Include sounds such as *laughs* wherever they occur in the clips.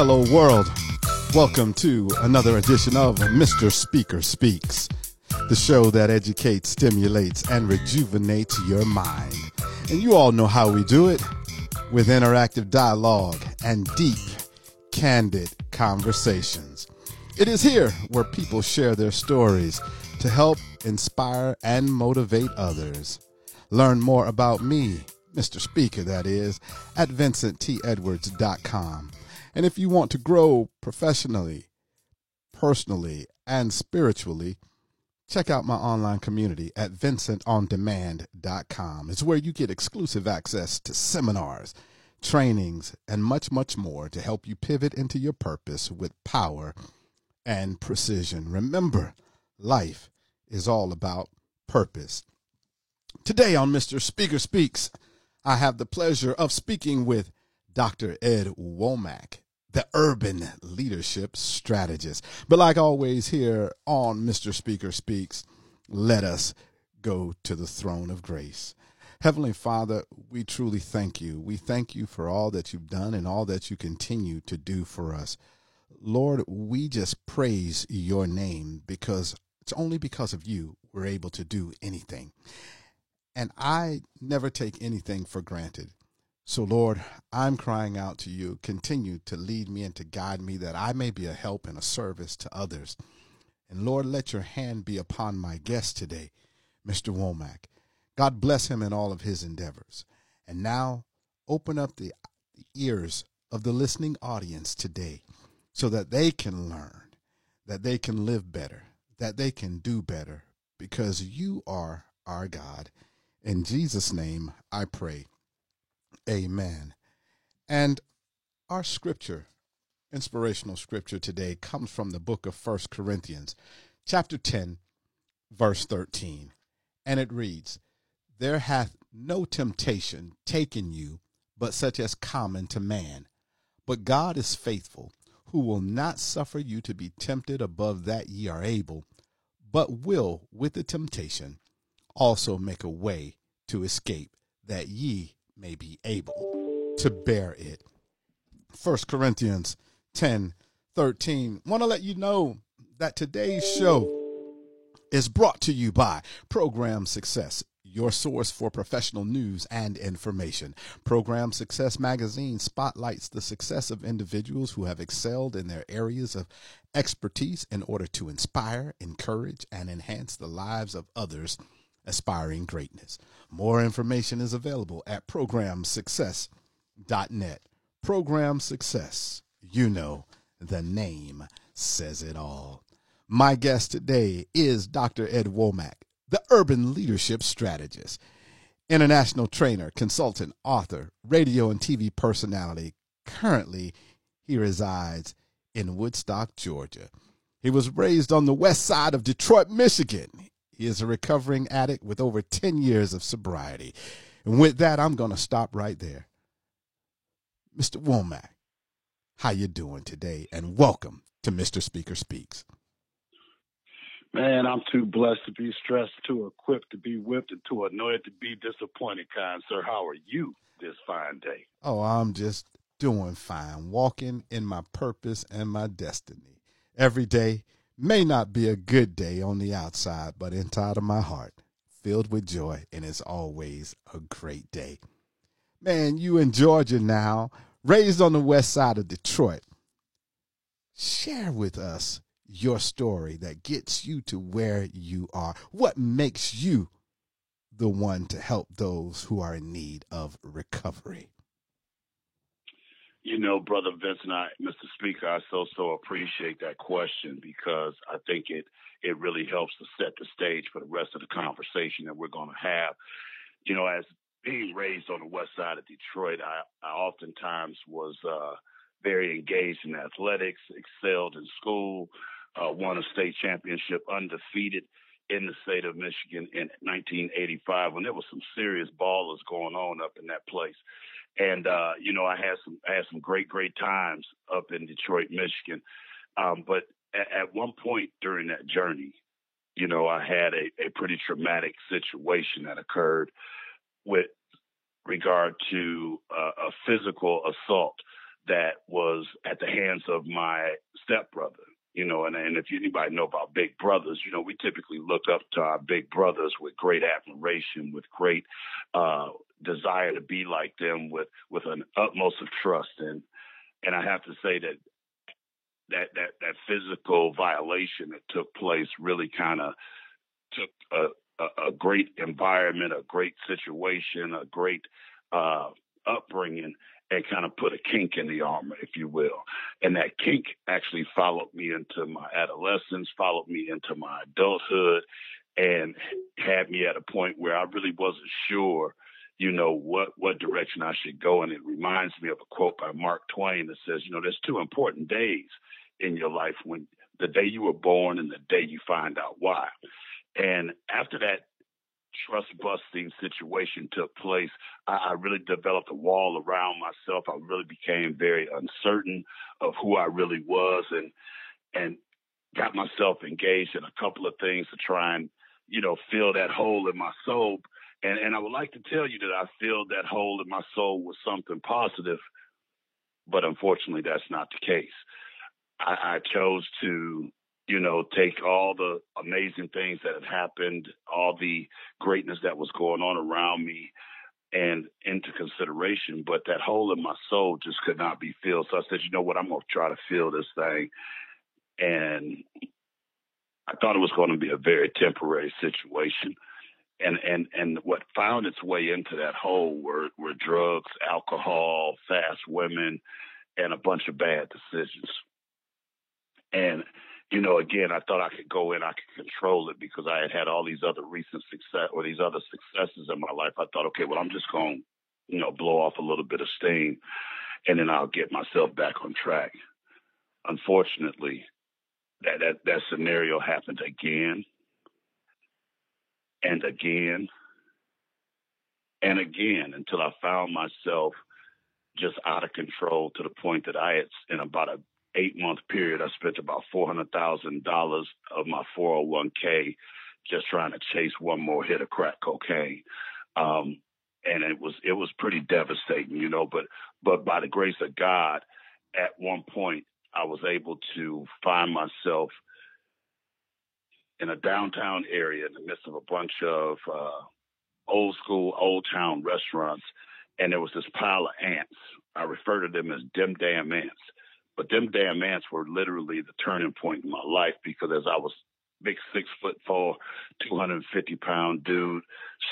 Hello, world. Welcome to another edition of Mr. Speaker Speaks, the show that educates, stimulates, and rejuvenates your mind. And you all know how we do it with interactive dialogue and deep, candid conversations. It is here where people share their stories to help inspire and motivate others. Learn more about me, Mr. Speaker, that is, at vincenttedwards.com. And if you want to grow professionally, personally, and spiritually, check out my online community at vincentondemand.com. It's where you get exclusive access to seminars, trainings, and much, much more to help you pivot into your purpose with power and precision. Remember, life is all about purpose. Today on Mr. Speaker Speaks, I have the pleasure of speaking with Dr. Ed Womack, the urban leadership strategist. But like always here on Mr. Speaker Speaks, let us go to the throne of grace. Heavenly Father, we truly thank you. We thank you for all that you've done and all that you continue to do for us. Lord, we just praise your name because it's only because of you we're able to do anything. And I never take anything for granted. So, Lord, I'm crying out to you. Continue to lead me and to guide me that I may be a help and a service to others. And Lord, let your hand be upon my guest today, Mr. Womack. God bless him in all of his endeavors. And now, open up the ears of the listening audience today so that they can learn, that they can live better, that they can do better, because you are our God in Jesus' name I pray. Amen. And our scripture, inspirational scripture today, comes from the book of First Corinthians, chapter 10, verse 13. And it reads, There hath no temptation taken you but such as common to man. But God is faithful, who will not suffer you to be tempted above that ye are able, but will with the temptation also make a way to escape, that ye may be able to bear it. First Corinthians 10 13. Want to let you know that today's show is brought to you by Program Success your source for professional news and information. Program Success Magazine spotlights the success of individuals who have excelled in their areas of expertise in order to inspire, encourage, and enhance the lives of others aspiring greatness. More information is available at programsuccess.net. Program Success, you know, the name says it all. My guest today is Dr. Ed Womack, the urban leadership strategist, international trainer, consultant, author, radio and TV personality. Currently, he resides in Woodstock, Georgia. He was raised on the west side of Detroit, Michigan. He is a recovering addict with over 10 years of sobriety. And with that, I'm going to stop right there. Mr. Womack, how you doing today? And welcome to Mr. Speaker Speaks. Man, I'm too blessed to be stressed, too equipped to be whipped, and too annoyed to be disappointed, kind sir. How are you this fine day? Oh, I'm just doing fine, walking in my purpose and my destiny. Every day, may not be a good day on the outside, but inside of my heart, filled with joy, and it's always a great day. Man, you in Georgia now, raised on the west side of Detroit. Share with us your story that gets you to where you are. What makes you the one to help those who are in need of recovery? You know, Brother Vincent, I, Mr. Speaker, I so, so appreciate that question because I think it, it really helps to set the stage for the rest of the conversation that we're going to have. You know, as being raised on the west side of Detroit, I, I oftentimes was uh, very engaged in athletics, excelled in school, uh, won a state championship undefeated in the state of Michigan in 1985 when there was some serious ballers going on up in that place. And uh, you know, I had some I had some great great times up in Detroit, Michigan. Um, but at, at, one point during that journey, you know, I had a, a pretty traumatic situation that occurred with regard to uh, a physical assault that was at the hands of my stepbrother. You know, and, and if anybody know about big brothers, you know, we typically look up to our big brothers with great admiration, with great uh, desire to be like them, with with an utmost of trust. And and I have to say that that that that physical violation that took place really kind of took a, a, a great environment, a great situation, a great uh, upbringing, and kind of put a kink in the armor, if you will. And that kink actually followed me into my adolescence, followed me into my adulthood, and had me at a point where I really wasn't sure, you know, what what direction I should go. And it reminds me of a quote by Mark Twain that says, you know, there's two important days in your life when the day you were born and the day you find out why. And after that trust busting situation took place, I, I really developed a wall around myself. I really became very uncertain of who I really was and and got myself engaged in a couple of things to try and, you know, fill that hole in my soul. And and I would like to tell you that I filled that hole in my soul with something positive, but unfortunately that's not the case. I, I chose to you know, take all the amazing things that had happened, all the greatness that was going on around me, and into consideration. But that hole in my soul just could not be filled. So I said, you know what, I'm going to try to fill this thing. And I thought it was going to be a very temporary situation. And, and, and what found its way into that hole were, were drugs, alcohol, fast women, and a bunch of bad decisions. And you know, again, I thought I could go in, I could control it because I had had all these other recent success or these other successes in my life. I thought, okay, well, I'm just going, you know, blow off a little bit of steam, and then I'll get myself back on track. Unfortunately, that that that scenario happened again and again and again until I found myself just out of control to the point that I had, in about a eight month period, I spent about $400,000 of my 401k just trying to chase one more hit of crack cocaine. Um, and it was it was pretty devastating, you know. But but by the grace of God, at one point I was able to find myself in a downtown area in the midst of a bunch of uh, old school, old town restaurants, and there was this pile of ants. I refer to them as dim damn ants. But them damn ants were literally the turning point in my life because as I was big six foot four, 250 pound dude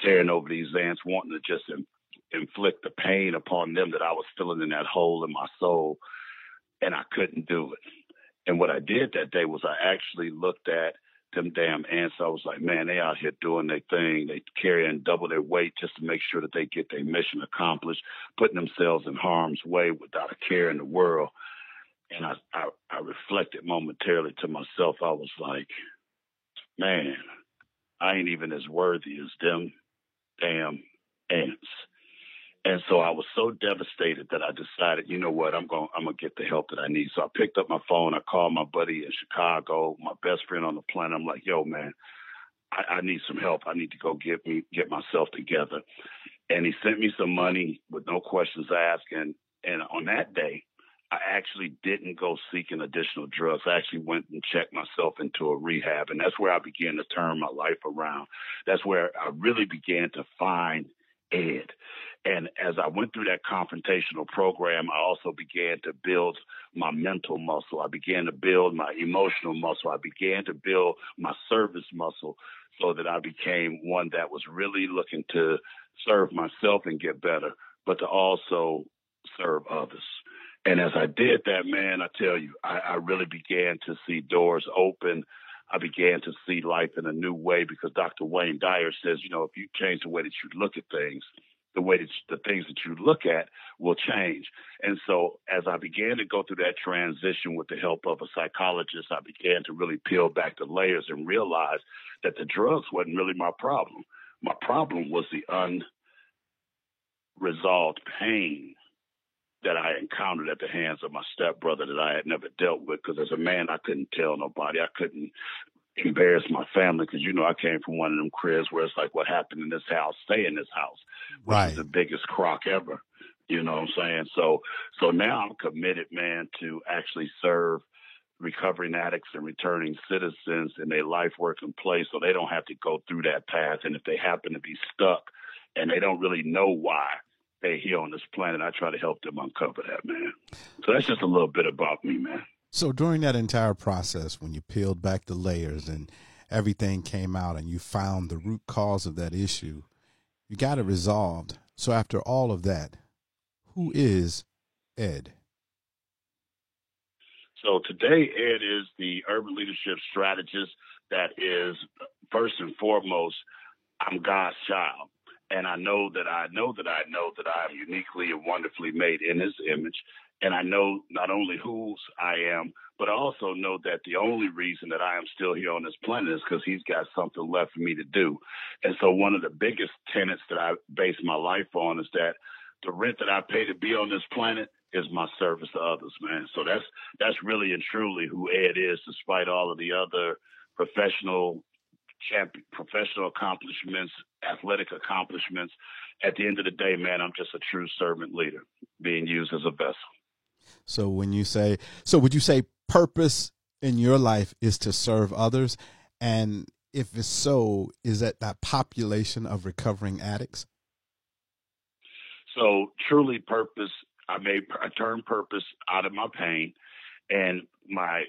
staring over these ants, wanting to just in, inflict the pain upon them that I was feeling in that hole in my soul, and I couldn't do it. And what I did that day was I actually looked at them damn ants. I was like, man, they out here doing their thing. They carrying double their weight just to make sure that they get their mission accomplished, putting themselves in harm's way without a care in the world and I, I, I reflected momentarily to myself. I was like, man, I ain't even as worthy as them damn ants. And so I was so devastated that I decided, you know what, I'm going I'm gonna get the help that I need. So I picked up my phone, I called my buddy in Chicago, my best friend on the planet. I'm like, yo, man, I, I need some help. I need to go get me get myself together. And he sent me some money with no questions asked. And and on that day, I actually didn't go seeking additional drugs. I actually went and checked myself into a rehab. And that's where I began to turn my life around. That's where I really began to find Ed. And as I went through that confrontational program, I also began to build my mental muscle. I began to build my emotional muscle. I began to build my service muscle so that I became one that was really looking to serve myself and get better, but to also serve others. And as I did that, man, I tell you, I, I really began to see doors open. I began to see life in a new way because Dr. Wayne Dyer says, you know, if you change the way that you look at things, the way that the things that you look at will change. And so as I began to go through that transition with the help of a psychologist, I began to really peel back the layers and realize that the drugs wasn't really my problem. My problem was the unresolved pain that I encountered at the hands of my stepbrother that I had never dealt with. Because as a man, I couldn't tell nobody. I couldn't embarrass my family because you know I came from one of them cribs where it's like, what happened in this house, stay in this house, which right. is the biggest crock ever. You know what I'm saying? So so now I'm committed, man, to actually serve recovering addicts and returning citizens in their life working place so they don't have to go through that path. And if they happen to be stuck and they don't really know why they're here on this planet, I try to help them uncover that, man. So that's just a little bit about me, man. So during that entire process, when you peeled back the layers and everything came out and you found the root cause of that issue, you got it resolved. So after all of that, who is Ed? So today, Ed is the urban leadership strategist that is first and foremost, I'm God's child. And I know that I know that I know that I am uniquely and wonderfully made in his image. And I know not only whose I am, but I also know that the only reason that I am still here on this planet is because he's got something left for me to do. And so one of the biggest tenets that I base my life on is that the rent that I pay to be on this planet is my service to others, man. So that's that's really and truly who Ed is, despite all of the other professional champion, professional accomplishments, athletic accomplishments. At the end of the day, man, I'm just a true servant leader being used as a vessel. So when you say, so would you say purpose in your life is to serve others? And if it's so, is that that population of recovering addicts? So truly purpose, I made, I turned purpose out of my pain and my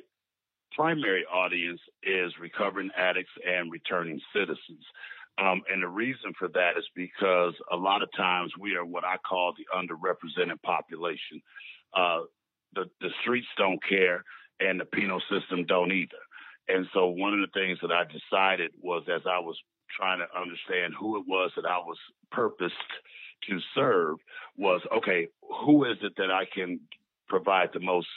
primary audience is recovering addicts and returning citizens. Um, and the reason for that is because a lot of times we are what I call the underrepresented population. Uh, the, the streets don't care and the penal system don't either. And so one of the things that I decided was as I was trying to understand who it was that I was purposed to serve was okay, who is it that I can provide the most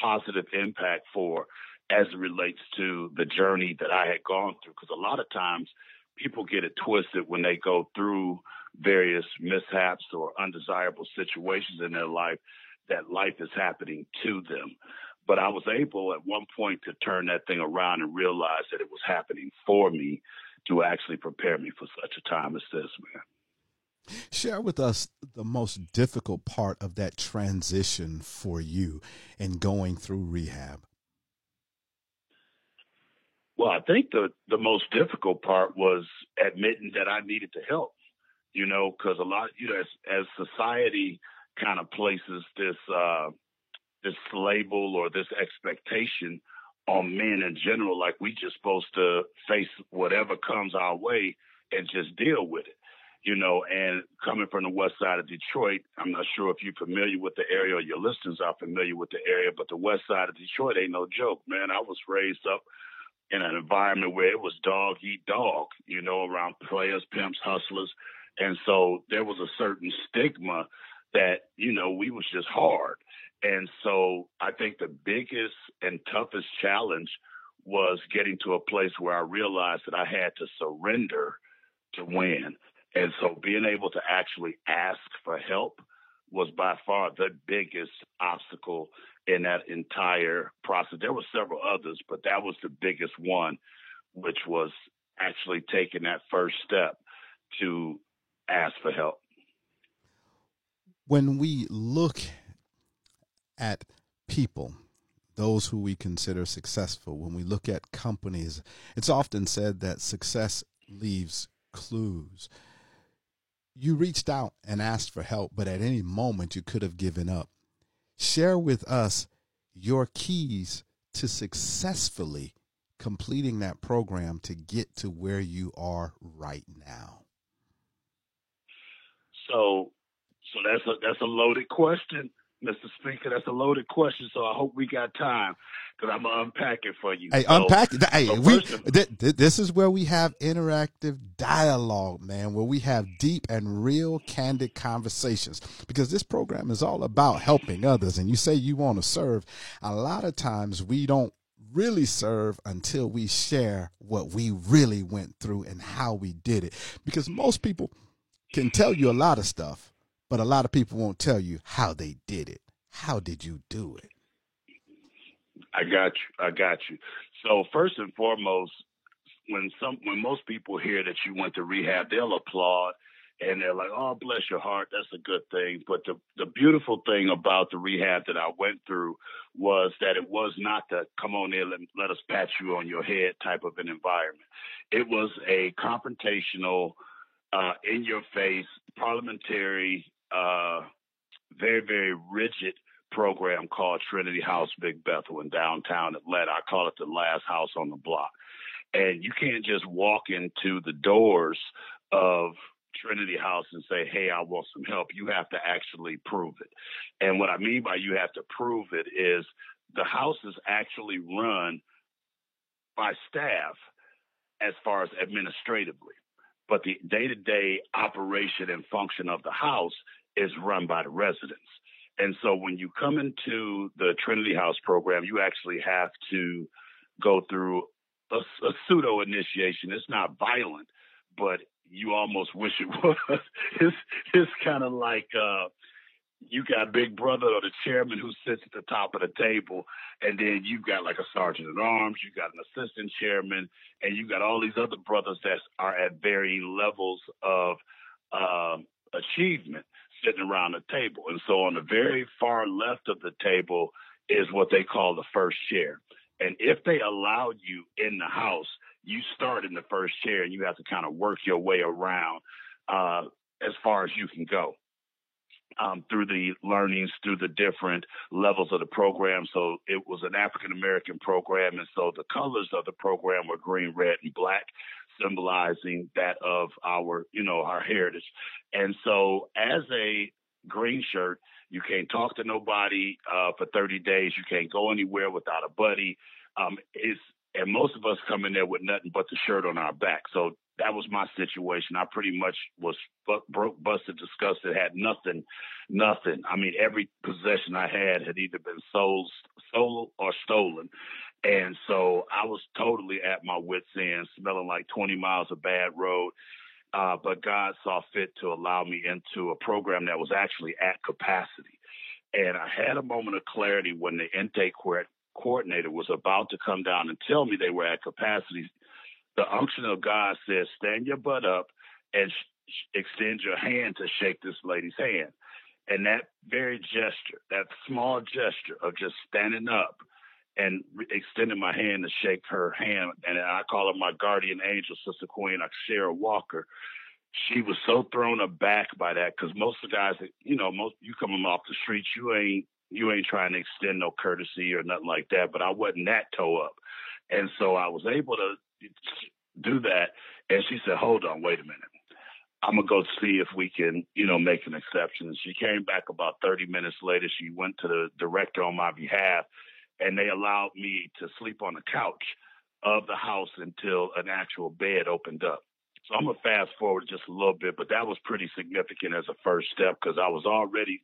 positive impact for as it relates to the journey that I had gone through? Because a lot of times people get it twisted when they go through various mishaps or undesirable situations in their life that life is happening to them. But I was able at one point to turn that thing around and realize that it was happening for me to actually prepare me for such a time as this, man. Share with us the most difficult part of that transition for you in going through rehab. Well, I think the the most difficult part was admitting that I needed to help. You know, because a lot, you know, as as society kind of places this uh, this label or this expectation on men in general, like we just supposed to face whatever comes our way and just deal with it. You know, and coming from the west side of Detroit, I'm not sure if you're familiar with the area or your listeners are familiar with the area, but the west side of Detroit ain't no joke, man. I was raised up in an environment where it was dog eat dog, you know, around players, pimps, hustlers. And so there was a certain stigma that, you know, we was just hard. And so I think the biggest and toughest challenge was getting to a place where I realized that I had to surrender to win. And so being able to actually ask for help was by far the biggest obstacle in that entire process. There were several others, but that was the biggest one, which was actually taking that first step to ask for help. When we look at people, those who we consider successful, when we look at companies, it's often said that success leaves clues. You reached out and asked for help, but at any moment you could have given up. Share with us your keys to successfully completing that program to get to where you are right now. So, so that's a that's a loaded question. Mr. Speaker. That's a loaded question, so I hope we got time because I'm gonna unpack it for you. Hey, so, unpack it. Hey, so we, th- th- this is where we have interactive dialogue, man, where we have deep and real, candid conversations. Because this program is all about helping others, and you say you want to serve. A lot of times we don't really serve until we share what we really went through and how we did it. Because most people can tell you a lot of stuff but a lot of people won't tell you how they did it. How did you do it? I got you. I got you. So first and foremost, when some when most people hear that you went to rehab, they'll applaud and they're like, "Oh, bless your heart, that's a good thing." But the the beautiful thing about the rehab that I went through was that it was not the "come on in, let, let us pat you on your head" type of an environment. It was a confrontational, uh, in your face, parliamentary, uh, very very rigid program called Trinity House Big Bethel in downtown Atlanta. I call it the last house on the block. And you can't just walk into the doors of Trinity House and say, hey, I want some help. You have to actually prove it. And what I mean by you have to prove it is the house is actually run by staff as far as administratively. But the day to day operation and function of the house is run by the residents. And so when you come into the Trinity House program, you actually have to go through a, a pseudo initiation. It's not violent, but you almost wish it *laughs* was. it's it's kind of like uh, you got Big Brother or the chairman who sits at the top of the table, and then you've got like a sergeant at arms, you got an assistant chairman, and you got all these other brothers that are at varying levels of uh, achievement sitting around the table. And so on the very far left of the table is what they call the first chair. And if they allowed you in the house, you start in the first chair and you have to kind of work your way around uh, as far as you can go. Um, through the learnings, through the different levels of the program. So it was an African American program, and so the colors of the program were green, red, and black, symbolizing that of our, you know, our heritage. And so as a green shirt, you can't talk to nobody uh, for 30 days. You can't go anywhere without a buddy. Um, it's and most of us come in there with nothing but the shirt on our back. So that was my situation. I pretty much was broke, busted, disgusted, had nothing, nothing. I mean, every possession I had had either been sold, sold or stolen. And so I was totally at my wits' end, smelling like 20 miles of bad road. Uh, but God saw fit to allow me into a program that was actually at capacity. And I had a moment of clarity when the intake coordinator was about to come down and tell me they were at capacity. The unction of God says, stand your butt up and sh- extend your hand to shake this lady's hand. And that very gesture, that small gesture of just standing up and re- extending my hand to shake her hand, and I call her my guardian angel, Sister Queen Akshara Walker. She was so thrown aback by that because most of the guys, you know, most you coming off the streets, you ain't you ain't trying to extend no courtesy or nothing like that. But I wasn't that toe up, and so I was able to do that. And she said, "Hold on, wait a minute." I'm gonna go see if we can, you know, make an exception. She came back about 30 minutes later. She went to the director on my behalf, and they allowed me to sleep on the couch of the house until an actual bed opened up. So I'm gonna fast forward just a little bit, but that was pretty significant as a first step because I was already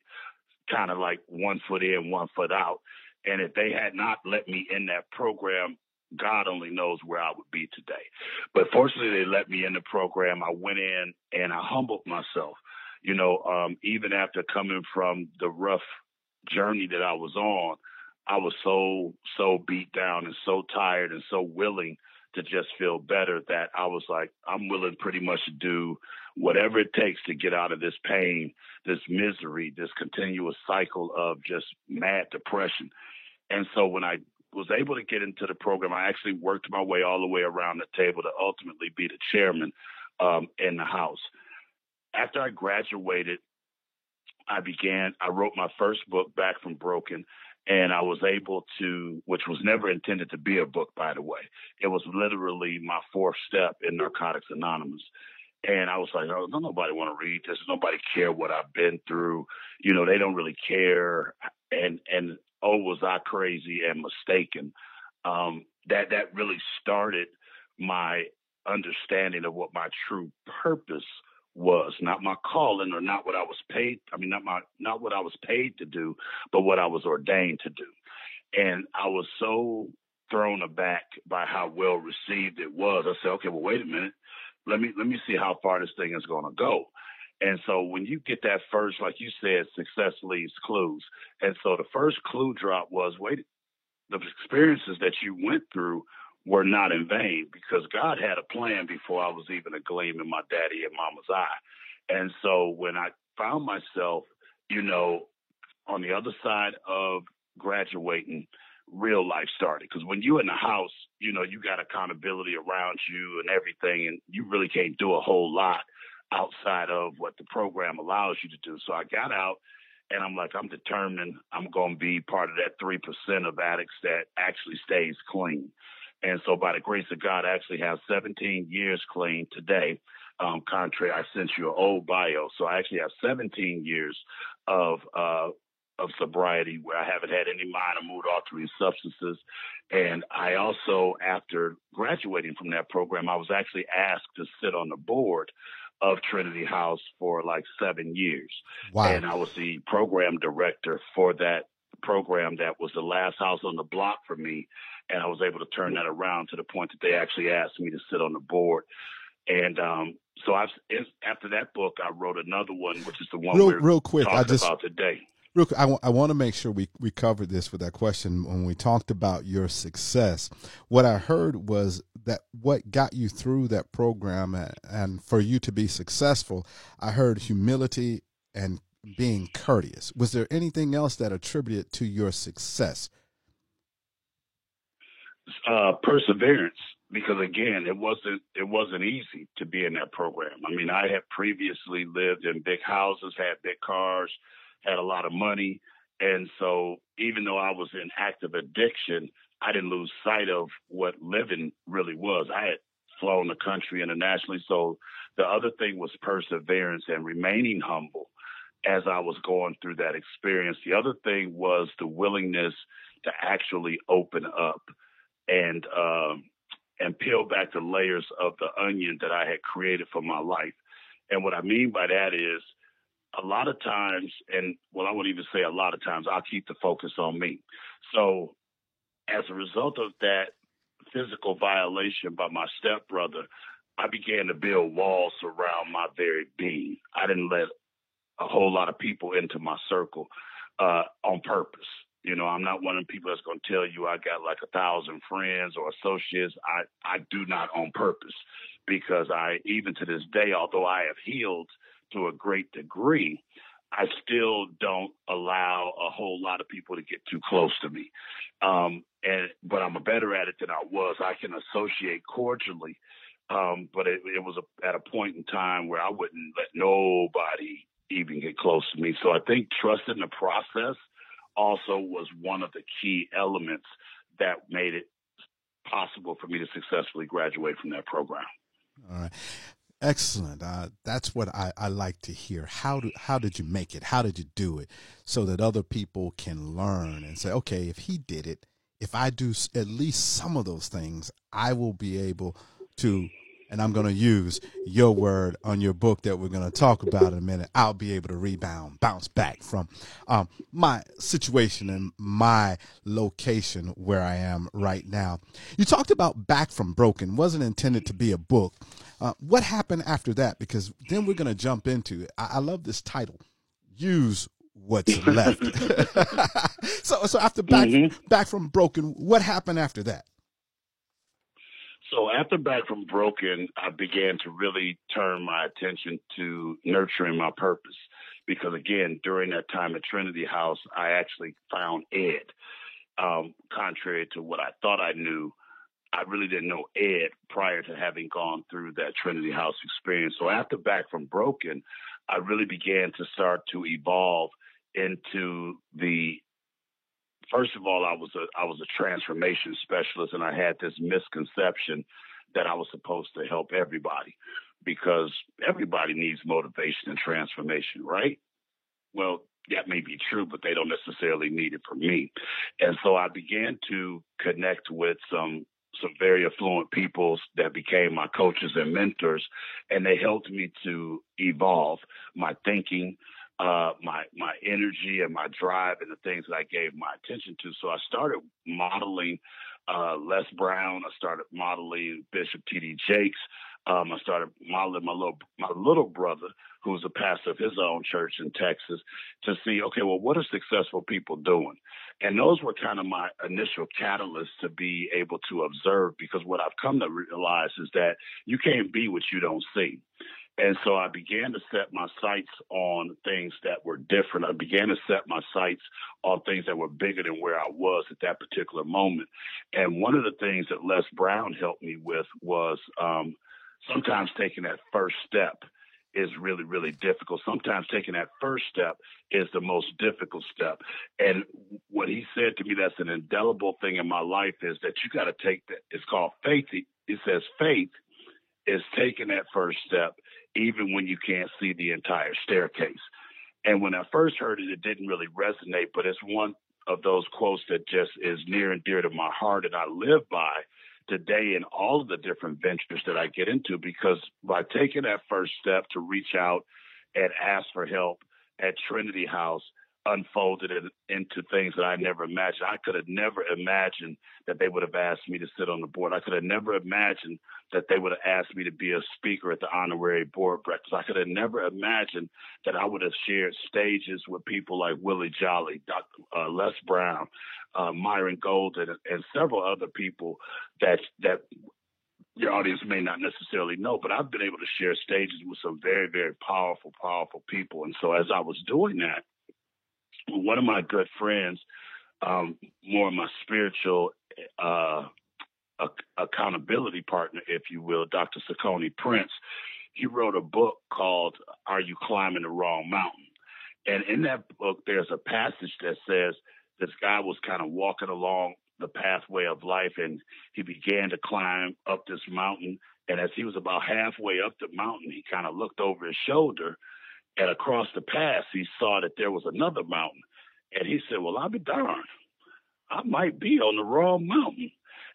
kind of like one foot in, one foot out. And if they had not let me in that program, God only knows where I would be today. But fortunately, they let me in the program. I went in and I humbled myself. You know, um, even after coming from the rough journey that I was on, I was so, so beat down and so tired and so willing to just feel better that I was like, I'm willing pretty much to do whatever it takes to get out of this pain, this misery, this continuous cycle of just mad depression. And so when I was able to get into the program, I actually worked my way all the way around the table to ultimately be the chairman um, in the house. After I graduated, I began, I wrote my first book, Back from Broken, and I was able to, which was never intended to be a book, by the way. It was literally my fourth step in Narcotics Anonymous. And I was like, oh, nobody want to read this. Nobody care what I've been through. You know, they don't really care. And and oh, was I crazy and mistaken? Um, that that really started my understanding of what my true purpose was not my calling or not what I was paid. I mean, not my, not what I was paid to do, but what I was ordained to do. And I was so thrown aback by how well received it was. I said, okay, well, wait a minute. Let me, let me see how far this thing is going to go. And so when you get that first, like you said, success leaves clues. And so the first clue drop was, wait, the experiences that you went through were not in vain because God had a plan before I was even a gleam in my daddy and mama's eye. And so when I found myself, you know, on the other side of graduating, real life started. Because when you're in the house, you know, you got accountability around you and everything, and you really can't do a whole lot outside of what the program allows you to do. So I got out and I'm like, I'm determined I'm going to be part of that 3% of addicts that actually stays clean. And so, by the grace of God, I actually have 17 years clean today. Um, contrary, I sent you an old bio, so I actually have 17 years of uh, of sobriety where I haven't had any minor mood altering substances. And I also, after graduating from that program, I was actually asked to sit on the board of Trinity House for like seven years. Wow. And I was the program director for that program that was the last house on the block for me. And I was able to turn that around to the point that they actually asked me to sit on the board. And um, so I, after that book, I wrote another one, which is the one real, we're real quick. I just, about today. Real quick, I, w- I want to make sure we, we covered this with that question when we talked about your success. What I heard was that what got you through that program and, and for you to be successful, I heard humility and being courteous. Was there anything else that attributed to your success? Uh, perseverance, because again, it wasn't it wasn't easy to be in that program. I mean, I had previously lived in big houses, had big cars had a lot of money. And so even though I was in active addiction, I didn't lose sight of what living really was. I had flown the country internationally. So the other thing was perseverance and remaining humble as I was going through that experience. The other thing was the willingness to actually open up and um, and peel back the layers of the onion that I had created for my life. And what I mean by that is a lot of times, and well, I wouldn't even say a lot of times, I'll keep the focus on me. So, as a result of that physical violation by my stepbrother, I began to build walls around my very being. I didn't let a whole lot of people into my circle uh, on purpose. You know, I'm not one of the people that's going to tell you I got like a thousand friends or associates. I, I do not on purpose because I, even to this day, although I have healed to a great degree, I still don't allow a whole lot of people to get too close to me. Um, and but I'm a better at it than I was. I can associate cordially, um, but it, it was a, at a point in time where I wouldn't let nobody even get close to me. So I think trust in the process also was one of the key elements that made it possible for me to successfully graduate from that program. All right. Excellent. Uh, that's what I, I like to hear. How do how did you make it? How did you do it? So that other people can learn and say, okay, if he did it, if I do at least some of those things, I will be able to and I'm going to use your word on your book that we're going to talk about in a minute. I'll be able to rebound, bounce back from um, my situation and my location where I am right now. You talked about Back from Broken, wasn't intended to be a book. Uh, what happened after that? Because then we're going to jump into I, I love this title. Use what's *laughs* left. *laughs* so, so after back mm-hmm. back from broken, what happened after that? So after Back from Broken, I began to really turn my attention to nurturing my purpose. Because again, during that time at Trinity House, I actually found Ed. Um, contrary to what I thought I knew, I really didn't know Ed prior to having gone through that Trinity House experience. So after Back from Broken, I really began to start to evolve into the first of all, I was a I was a transformation specialist, and I had this misconception that I was supposed to help everybody because everybody needs motivation and transformation, right? Well, that may be true, but they don't necessarily need it from me. And so I began to connect with some some very affluent people that became my coaches and mentors, and they helped me to evolve my thinking, uh, my my energy and my drive and the things that I gave my attention to. So I started modeling uh, Les Brown. I started modeling Bishop T.D. Jakes. Um, I started modeling my little my little brother, who's a pastor of his own church in Texas, to see okay, well, what are successful people doing? And those were kind of my initial catalysts to be able to observe. Because what I've come to realize is that you can't be what you don't see. And so I began to set my sights on things that were different. I began to set my sights on things that were bigger than where I was at that particular moment. And one of the things that Les Brown helped me with was um, sometimes taking that first step is really, really difficult. Sometimes taking that first step is the most difficult step. And what he said to me that's an indelible thing in my life is that you got to take that. It's called faith. It says faith is taking that first step even when you can't see the entire staircase. And when I first heard it, it didn't really resonate, but it's one of those quotes that just is near and dear to my heart and I live by today in all of the different ventures that I get into because by taking that first step to reach out and ask for help at Trinity House, unfolded it into things that I never imagined. I could have never imagined that they would have asked me to sit on the board. I could have never imagined that they would have asked me to be a speaker at the honorary board breakfast. I could have never imagined that I would have shared stages with people like Willie Jolley, Dr. Uh, Les Brown, uh, Myron Golden, and several other people that that your audience may not necessarily know, but I've been able to share stages with some very, very powerful, powerful people. And so as I was doing that, one of my good friends, um, more of my spiritual uh, accountability partner, if you will, Dr. Sakoni Prince, he wrote a book called Are You Climbing the Wrong Mountain? And in that book, there's a passage that says this guy was kind of walking along the pathway of life and he began to climb up this mountain. And as he was about halfway up the mountain, he kind of looked over his shoulder and across the pass, he saw that there was another mountain. And he said, Well, I'll be darned. I might be on the wrong mountain.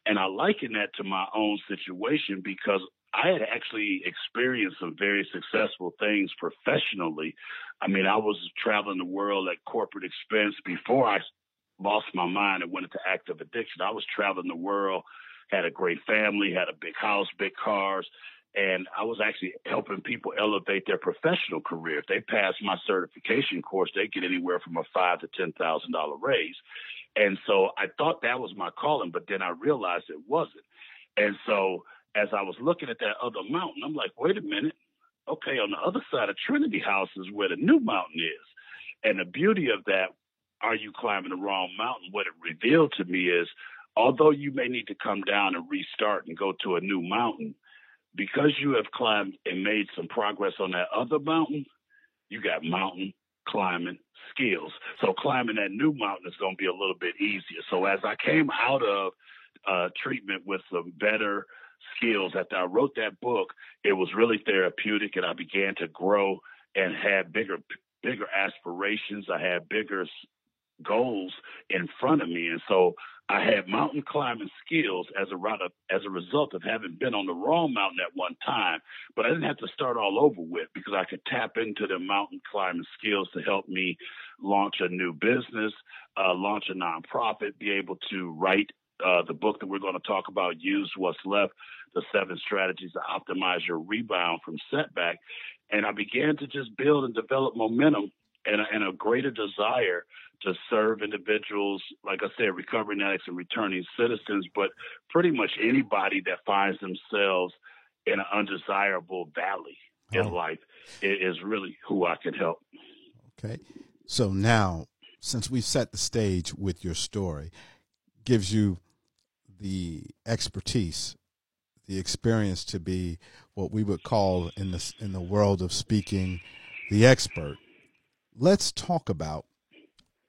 And I liken that to my own situation because I had actually experienced some very successful things professionally. I mean, I was traveling the world at corporate expense before I lost my mind and went into active addiction. I was traveling the world, had a great family, had a big house, big cars, and I was actually helping people elevate their professional career. If they pass my certification course, they get anywhere from a five to ten thousand dollar raise. And so I thought that was my calling, but then I realized it wasn't. And so as I was looking at that other mountain, I'm like, wait a minute. Okay, on the other side of Trinity House is where the new mountain is. And the beauty of that, are you climbing the wrong mountain? What it revealed to me is although you may need to come down and restart and go to a new mountain, because you have climbed and made some progress on that other mountain, you got mountain climbing skills. So climbing that new mountain is going to be a little bit easier. So as I came out of uh, treatment with some better skills, after I wrote that book, it was really therapeutic, and I began to grow and had bigger bigger aspirations. I had bigger goals in front of me, and so I had mountain climbing skills as a as a result of having been on the wrong mountain at one time, but I didn't have to start all over with because I could tap into the mountain climbing skills to help me launch a new business, uh, launch a nonprofit, be able to write uh, the book that we're going to talk about, Use What's Left, the seven strategies to optimize your rebound from setback. And I began to just build and develop momentum and a, and a greater desire to serve individuals, like I said, recovering addicts and returning citizens, but pretty much anybody that finds themselves in an undesirable valley oh. in life is really who I can help. Okay. So now, since we've set the stage with your story, gives you the expertise, the experience to be what we would call in the in the world of speaking the expert. Let's talk about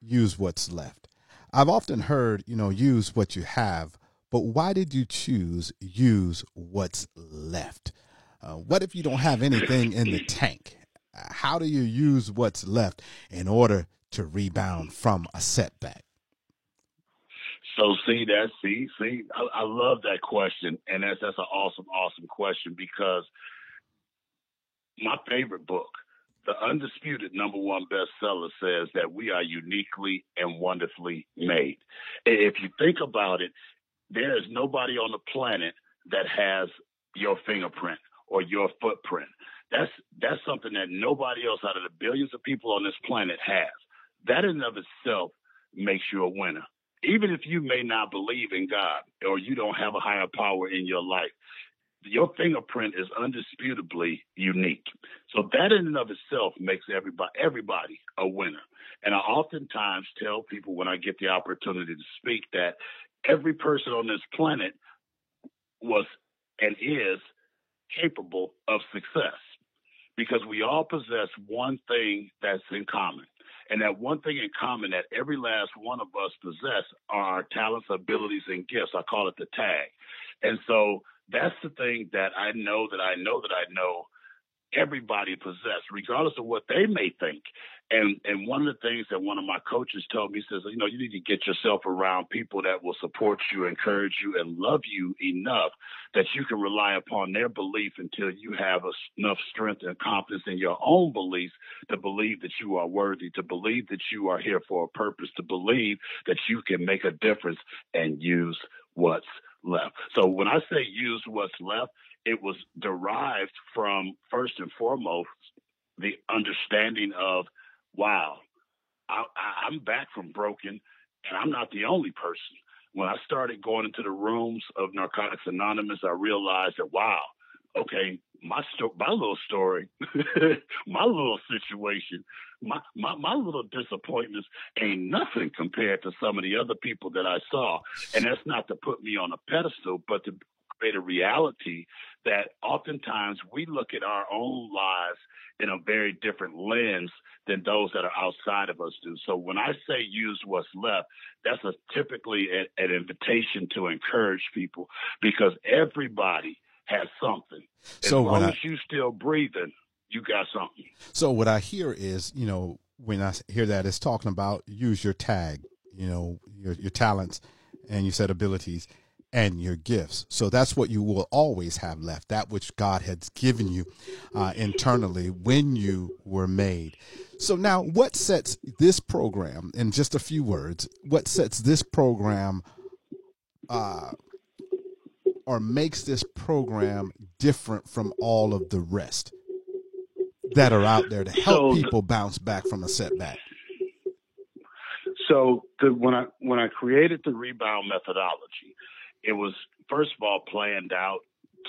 use what's left. I've often heard, you know, use what you have, but why did you choose use what's left? Uh, what if you don't have anything in the tank? How do you use what's left in order to rebound from a setback? So see that see see I, I love that question and that's that's an awesome awesome question because my favorite book the undisputed number one bestseller says that we are uniquely and wonderfully made. If you think about it, there is nobody on the planet that has your fingerprint or your footprint. That's that's something that nobody else out of the billions of people on this planet has. That in and of itself makes you a winner. Even if you may not believe in God or you don't have a higher power in your life, your fingerprint is undisputably unique. So that in and of itself makes everybody everybody a winner. And I oftentimes tell people when I get the opportunity to speak that every person on this planet was and is capable of success because we all possess one thing that's in common. And that one thing in common that every last one of us possess are our talents, abilities, and gifts. I call it the tag. And so that's the thing that I know that I know that I know everybody possess, regardless of what they may think. And and one of the things that one of my coaches told me says, you know, you need to get yourself around people that will support you, encourage you, and love you enough that you can rely upon their belief until you have enough strength and confidence in your own beliefs to believe that you are worthy, to believe that you are here for a purpose, to believe that you can make a difference and use what's left. So when I say use what's left, it was derived from first and foremost the understanding of wow, I, am back from broken, and I'm not the only person. When I started going into the rooms of Narcotics Anonymous, I realized that wow, okay, my sto- my little story, *laughs* my little situation, my, my my little disappointments ain't nothing compared to some of the other people that I saw. And that's not to put me on a pedestal, but to create a reality that oftentimes we look at our own lives in a very different lens than those that are outside of us do. So when I say use what's left, that's a typically a, an invitation to encourage people because everybody has something. As so long as you still breathing, you got something. So what I hear is, you know, when I hear that, it's talking about use your tag, you know, your your talents and you said abilities and your gifts. So that's what you will always have left, that which God has given you uh, internally when you were made. So now, what sets this program, in just a few words, what sets this program uh, or makes this program different from all of the rest that are out there to help so, people bounce back from a setback? So the, when I when I created the rebound methodology, it was first of all planned out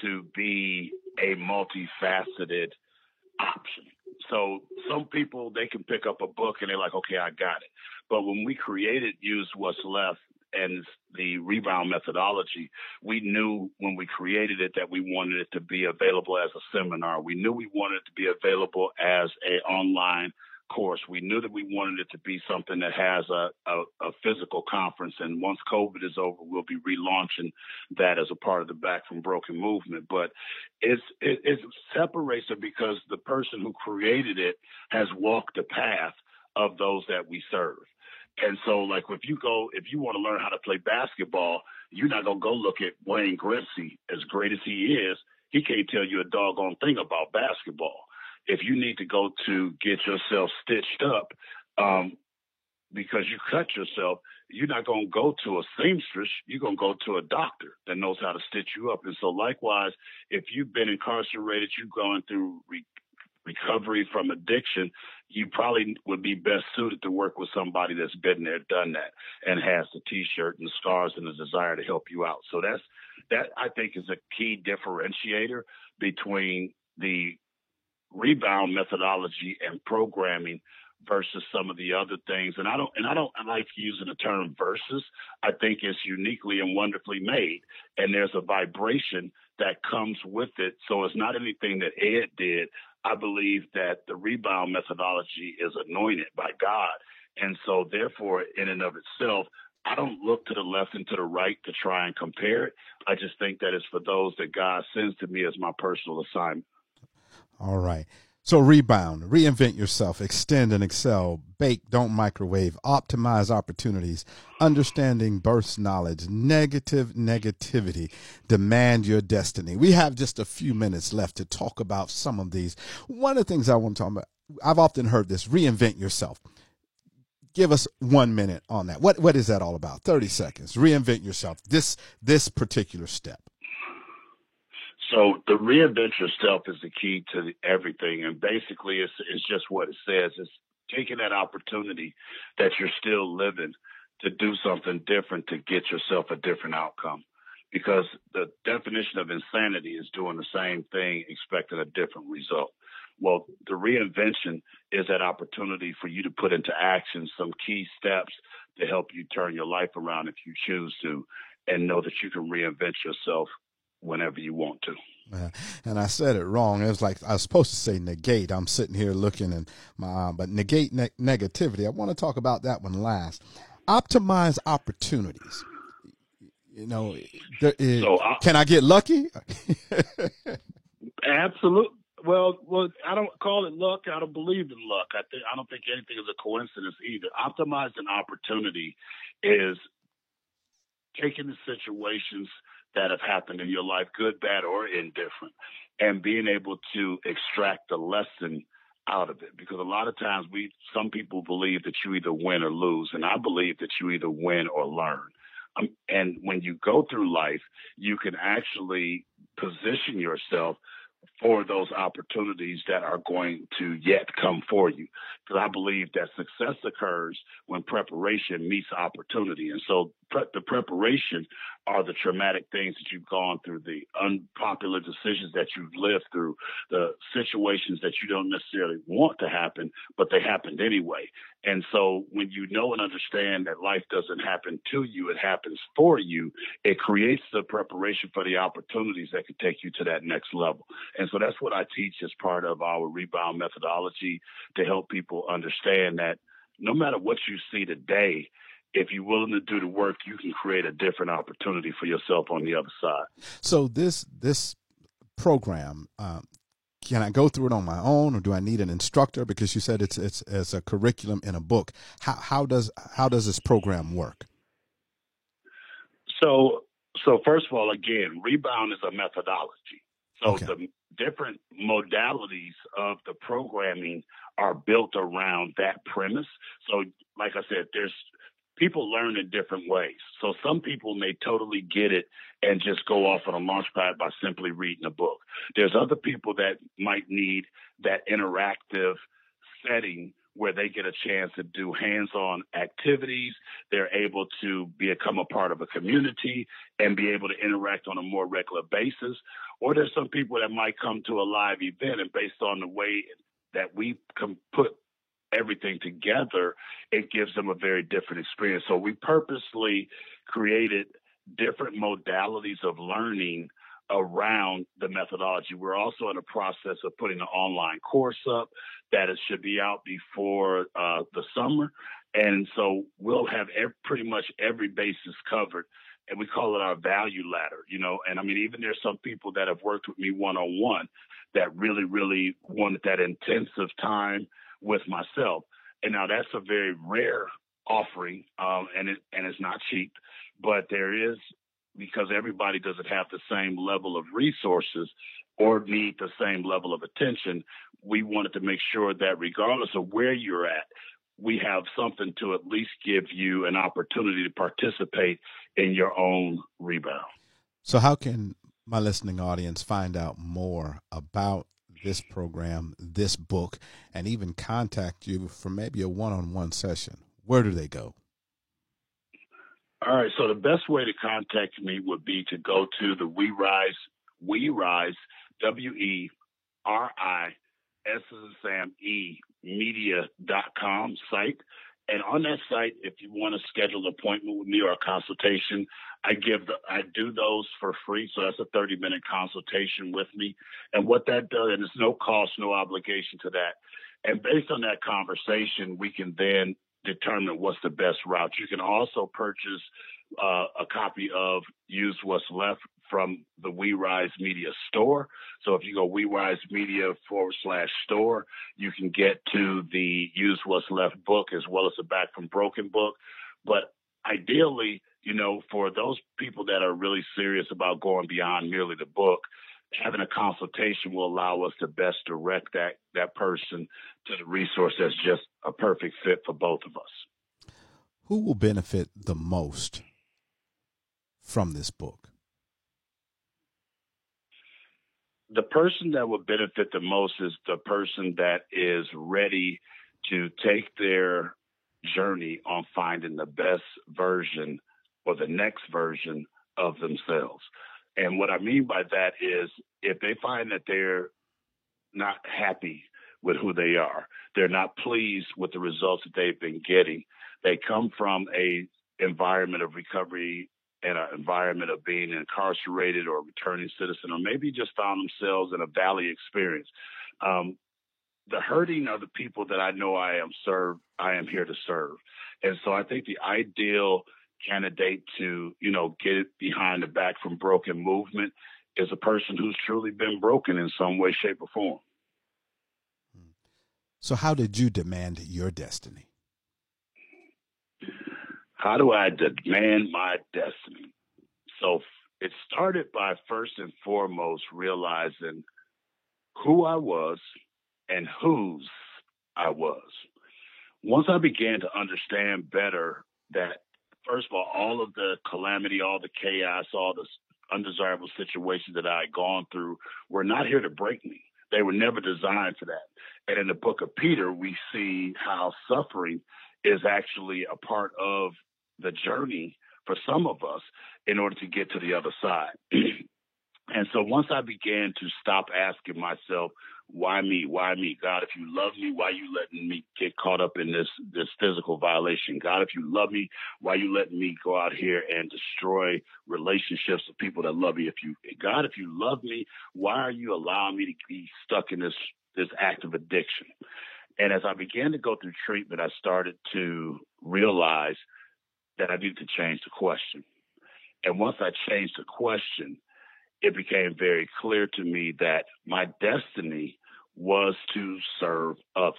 to be a multifaceted option. So some people they can pick up a book and they're like, okay, I got it. But when we created Use What's Left and the rebound methodology, we knew when we created it that we wanted it to be available as a seminar. We knew we wanted it to be available as a online course. We knew that we wanted it to be something that has a, a, a, physical conference. And once COVID is over, we'll be relaunching that as a part of the Back from Broken movement. But it's, it, it separates it because the person who created it has walked the path of those that we serve. And so, like, if you go, if you want to learn how to play basketball, you're not gonna go look at Wayne Gretzky, as great as he is. He can't tell you a doggone thing about basketball if you need to go to get yourself stitched up um, because you cut yourself, you're not going to go to a seamstress. You're going to go to a doctor that knows how to stitch you up. And so, likewise, if you've been incarcerated, you're going through re- recovery from addiction, you probably would be best suited to work with somebody that's been there, done that, and has the T-shirt and the scars and the desire to help you out. So that's that I think is a key differentiator between the rebound methodology and programming versus some of the other things. And I don't and I don't I like using the term versus. I think it's uniquely and wonderfully made. And there's a vibration that comes with it. So it's not anything that Ed did. I believe that the rebound methodology is anointed by God. And so therefore in and of itself, I don't look to the left and to the right to try and compare it. I just think that it's for those that God sends to me as my personal assignment. All right. So rebound, reinvent yourself, extend and excel, bake, don't microwave, optimize opportunities, understanding burst knowledge, negative negativity, demand your destiny. We have just a few minutes left to talk about some of these. One of the things I want to talk about, I've often heard this, reinvent yourself. Give us one minute on that. What what is that all about? 30 seconds. Reinvent yourself. This this particular step. So the reinvent yourself is the key to everything, and basically, it's it's just what it says. It's taking that opportunity that you're still living to do something different to get yourself a different outcome. because the definition of insanity is doing the same thing, expecting a different result. Well, the reinvention is that opportunity for you to put into action some key steps to help you turn your life around if you choose to, and know that you can reinvent yourself whenever you want to. Uh, and I said it wrong. It was like I was supposed to say negate. I'm sitting here looking and my, but negate ne- negativity. I want to talk about that one last. Optimize opportunities. You know, there is, so, uh, can I get lucky? *laughs* absolutely. Well, well, I don't call it luck. I don't believe in luck. I think I don't think anything is a coincidence either. Optimizing opportunity is taking the situations that have happened in your life, good, bad, or indifferent, and being able to extract the lesson out of it. Because a lot of times we, some people believe that you either win or lose, and I believe that you either win or learn. Um, and when you go through life, you can actually position yourself for those opportunities that are going to yet come for you. Because I believe that success occurs when preparation meets opportunity. And so pre- the preparation are the traumatic things that you've gone through, the unpopular decisions that you've lived through, the situations that you don't necessarily want to happen, but they happened anyway. And so when you know and understand that life doesn't happen to you, it happens for you, it creates the preparation for the opportunities that can take you to that next level. And so that's what I teach as part of our rebound methodology to help people understand that no matter what you see today, if you're willing to do the work, you can create a different opportunity for yourself on the other side. So this this program, um, can I go through it on my own, or do I need an instructor? Because you said it's it's it's a curriculum in a book. How how does how does this program work? So so first of all, again, rebound is a methodology. So okay. the different modalities of the programming are built around that premise. So, like I said, there's people learn in different ways. So some people may totally get it and just go off on a launch pad by simply reading a book. There's other people that might need that interactive setting where they get a chance to do hands-on activities. They're able to become a part of a community and be able to interact on a more regular basis. Or there's some people that might come to a live event and based on the way that we can put everything together, it gives them a very different experience. So we purposely created different modalities of learning around the methodology. We're also in the process of putting an online course up that it should be out before uh, the summer. And so we'll have every, pretty much every basis covered. And we call it our value ladder, you know. And I mean, even there's some people that have worked with me one on one that really, really wanted that intensive time with myself. And now that's a very rare offering, um, and it and it's not cheap, but there is because everybody doesn't have the same level of resources or need the same level of attention. We wanted to make sure that regardless of where you're at, we have something to at least give you an opportunity to participate in your own rebound. So, how can my listening audience find out more about this program, this book, and even contact you for maybe a one on one session, where do they go? All right. So the best way to contact me would be to go to the We Rise, We Rise, W E R I S E media.com site. And on that site, if you want to schedule an appointment with me or a consultation, I give the, I do those for free. So that's a 30 minute consultation with me. And what that does, and there's no cost, no obligation to that. And based on that conversation, we can then determine what's the best route. You can also purchase uh, a copy of Use What's Left from the We Rise Media store. So if you go We Rise Media forward slash store, you can get to the Use What's Left book as well as the Back from Broken book. But ideally, you know, for those people that are really serious about going beyond merely the book, having a consultation will allow us to best direct that that person to the resource that's just a perfect fit for both of us. Who will benefit the most from this book? The person that will benefit the most is the person that is ready to take their journey on finding the best version or the next version of themselves. And what I mean by that is if they find that they're not happy with who they are, they're not pleased with the results that they've been getting, they come from a environment of recovery and an environment of being incarcerated or a returning citizen, or maybe just found themselves in a valley experience. Um, the hurting of the people that I know I am serve, I am here to serve. And so I think the ideal candidate to, you know, get behind the back from broken movement is a person who's truly been broken in some way, shape, or form. So how did you demand your destiny? How do I demand my destiny? So it started by first and foremost realizing who I was and whose I was. Once I began to understand better that, first of all, all of the calamity, all the chaos, all the undesirable situations that I had gone through were not here to break me. They were never designed for that. And in the book of Peter, we see how suffering is actually a part of the journey for some of us in order to get to the other side. *clears throat* and so once I began to stop asking myself, why me? Why me? God, if you love me, why you letting me get caught up in this this physical violation? God, if you love me, why you letting me go out here and destroy relationships with people that love me? If you God, if you love me, why are you allowing me to be stuck in this this act of addiction? And as I began to go through treatment, I started to realize that I needed to change the question. And once I changed the question, it became very clear to me that my destiny was to serve others.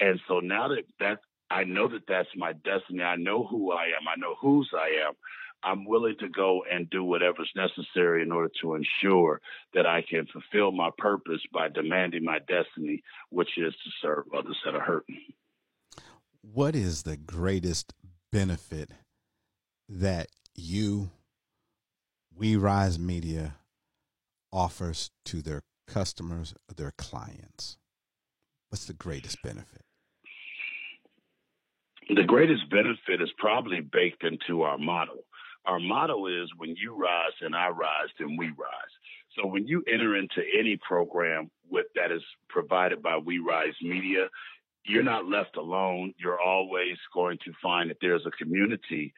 And so now that that I know that that's my destiny, I know who I am, I know whose I am. I'm willing to go and do whatever's necessary in order to ensure that I can fulfill my purpose by demanding my destiny, which is to serve others that are hurting. What is the greatest benefit that you, We Rise Media, offers to their customers, their clients? What's the greatest benefit? The greatest benefit is probably baked into our motto. Our motto is when you rise and I rise, then we rise. So when you enter into any program with that is provided by We Rise Media, you're not left alone. You're always going to find that there's a community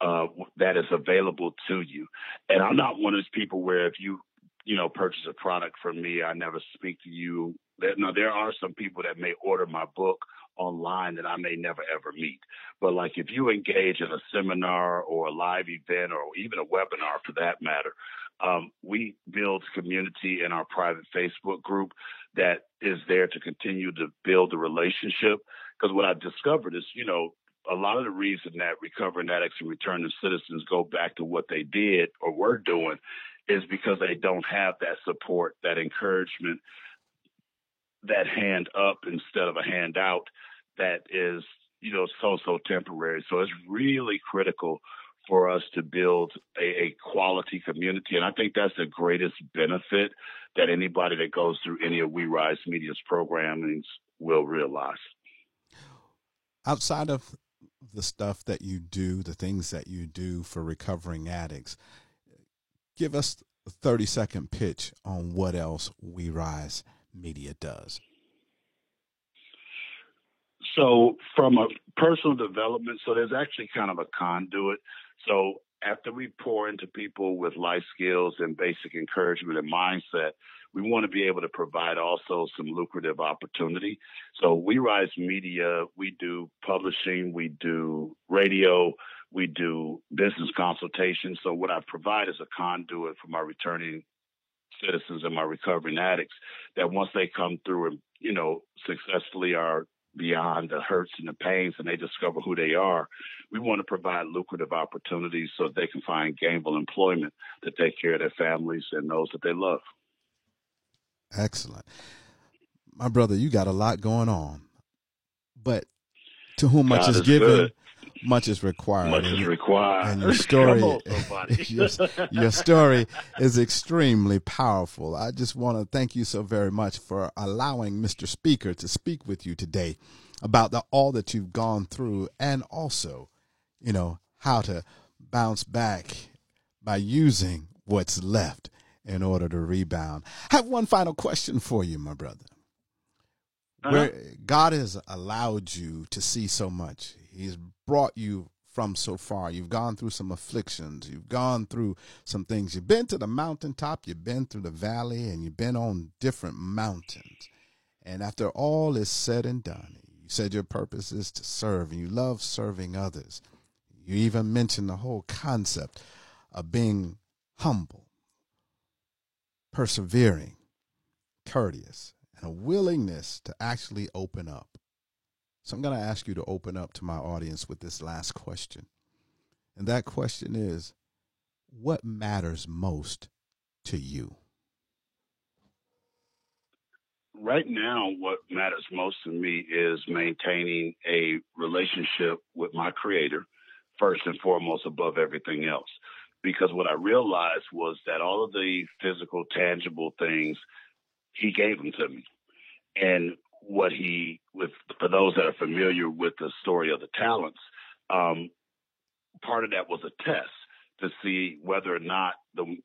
uh, that is available to you. And I'm not one of those people where if you you know, purchase a product from me. I never speak to you. Now, there are some people that may order my book online that I may never ever meet. But like if you engage in a seminar or a live event or even a webinar for that matter, um, we build community in our private Facebook group that is there to continue to build the relationship. Because what I've discovered is, you know, a lot of the reason that recovering addicts and returning citizens go back to what they did or were doing is because they don't have that support, that encouragement, that hand up instead of a hand out that is, you know, so, so temporary. So it's really critical for us to build a, a, quality community. And I think that's the greatest benefit that anybody that goes through any of We Rise Media's programmings will realize. Outside of the stuff that you do, the things that you do for recovering addicts, give us a 30 second pitch on what else We Rise Media does. So, from a personal development, so there's actually kind of a conduit. So, after we pour into people with life skills and basic encouragement and mindset, we want to be able to provide also some lucrative opportunity. So, We Rise Media, we do publishing, we do radio, we do business consultation. So what I provide is a conduit for my returning citizens and my recovering addicts that once they come through and, you know, successfully are beyond the hurts and the pains and they discover who they are, we want to provide lucrative opportunities so they can find gainful employment to take care of their families and those that they love. Excellent. My brother, you got a lot going on. But to whom much is, is given, good much is required. Much is required. And your story, *laughs* your, your, story is extremely powerful. I just want to thank you so very much for allowing Mr. Speaker to speak with you today about the, all that you've gone through and also, you know, how to bounce back by using what's left in order to rebound. I have one final question for you, my brother. Uh-huh. Where God has allowed you to see so much, He's brought you from so far. You've gone through some afflictions. You've gone through some things. You've been to the mountaintop, you've been through the valley, and you've been on different mountains. And after all is said and done, you said your purpose is to serve, and you love serving others. You even mentioned the whole concept of being humble, persevering, courteous, and a willingness to actually open up. So I'm going to ask you to open up to my audience with this last question. And that question is what matters most to you? Right now, what matters most to me is maintaining a relationship with my creator, first and foremost, above everything else. Because what I realized was that all of the physical, tangible things, he gave them to me. And what he with for those that are familiar with the story of the talents, um, part of that was a test to see whether or not the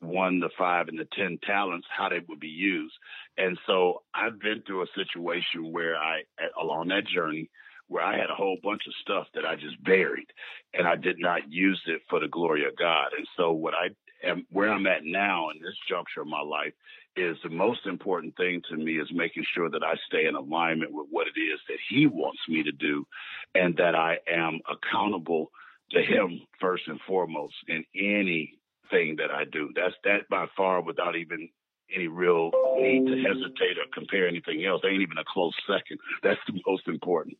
one, the five, and the ten talents how they would be used. And so I've been through a situation where I along that journey where I had a whole bunch of stuff that I just buried and I did not use it for the glory of God. And so what I am where I'm at now in this juncture of my life is the most important thing to me is making sure that I stay in alignment with what it is that he wants me to do and that I am accountable to him first and foremost in anything that I do. That's that by far without even any real need to hesitate or compare anything else. Ain't even a close second. That's the most important.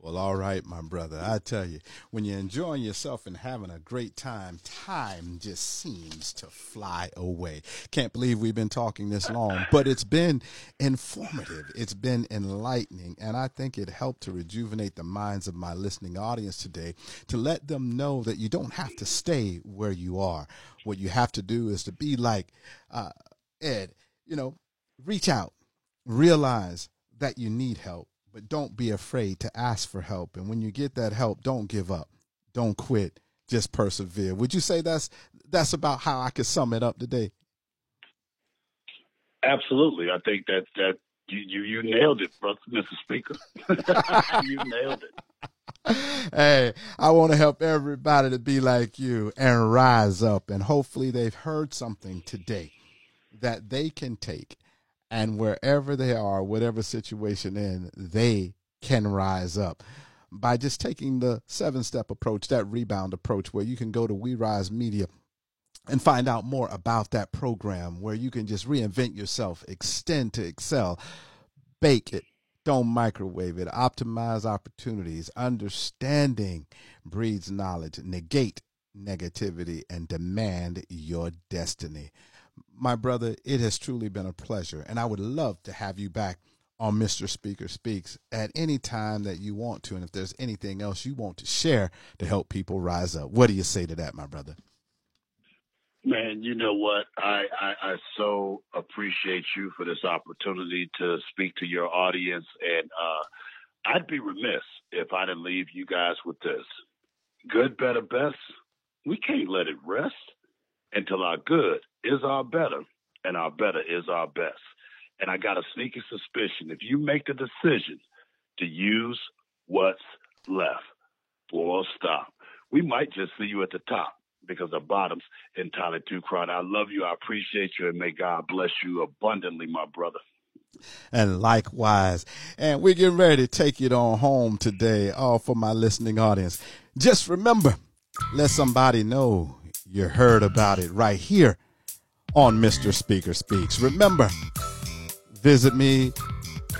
Well, all right, my brother. I tell you, when you're enjoying yourself and having a great time, time just seems to fly away. Can't believe we've been talking this long, but it's been informative. It's been enlightening. And I think it helped to rejuvenate the minds of my listening audience today to let them know that you don't have to stay where you are. What you have to do is to be like uh, Ed, you know, reach out, realize that you need help but don't be afraid to ask for help. And when you get that help, don't give up. Don't quit. Just persevere. Would you say that's that's about how I could sum it up today? Absolutely. I think that that you you, you nailed it, brother, Mr. Speaker. *laughs* you nailed it. Hey, I want to help everybody to be like you and rise up. And hopefully, they've heard something today that they can take and wherever they are, whatever situation in, they can rise up. By just taking the seven step approach, that rebound approach, where you can go to We Rise Media and find out more about that program where you can just reinvent yourself, extend to excel, bake it, don't microwave it, optimize opportunities, understanding breeds knowledge, negate negativity, and demand your destiny my brother, it has truly been a pleasure. And I would love to have you back on Mr. Speaker Speaks at any time that you want to. And if there's anything else you want to share to help people rise up, what do you say to that, my brother? Man, you know what? I, I, I so appreciate you for this opportunity to speak to your audience. And uh, I'd be remiss if I didn't leave you guys with this. Good, better, best. We can't let it rest until our good is our better and our better is our best. And I got a sneaky suspicion if you make the decision to use what's left, full stop, we might just see you at the top because the bottom's entirely too crowded. I love you. I appreciate you. And may God bless you abundantly, my brother. And likewise. And we're getting ready to take it on home today, all for my listening audience. Just remember, let somebody know you heard about it right here on Mr. Speaker Speaks. Remember, visit me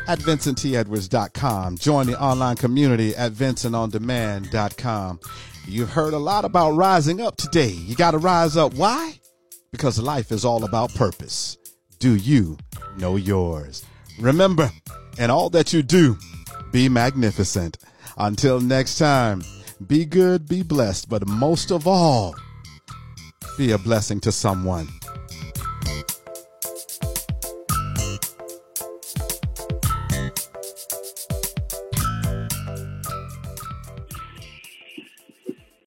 at vincenttedwards.com. Join the online community at vincentondemand.com. You've heard a lot about rising up today. You got to rise up. Why? Because life is all about purpose. Do you know yours? Remember, in all that you do, be magnificent. Until next time, be good, be blessed, but most of all, be a blessing to someone.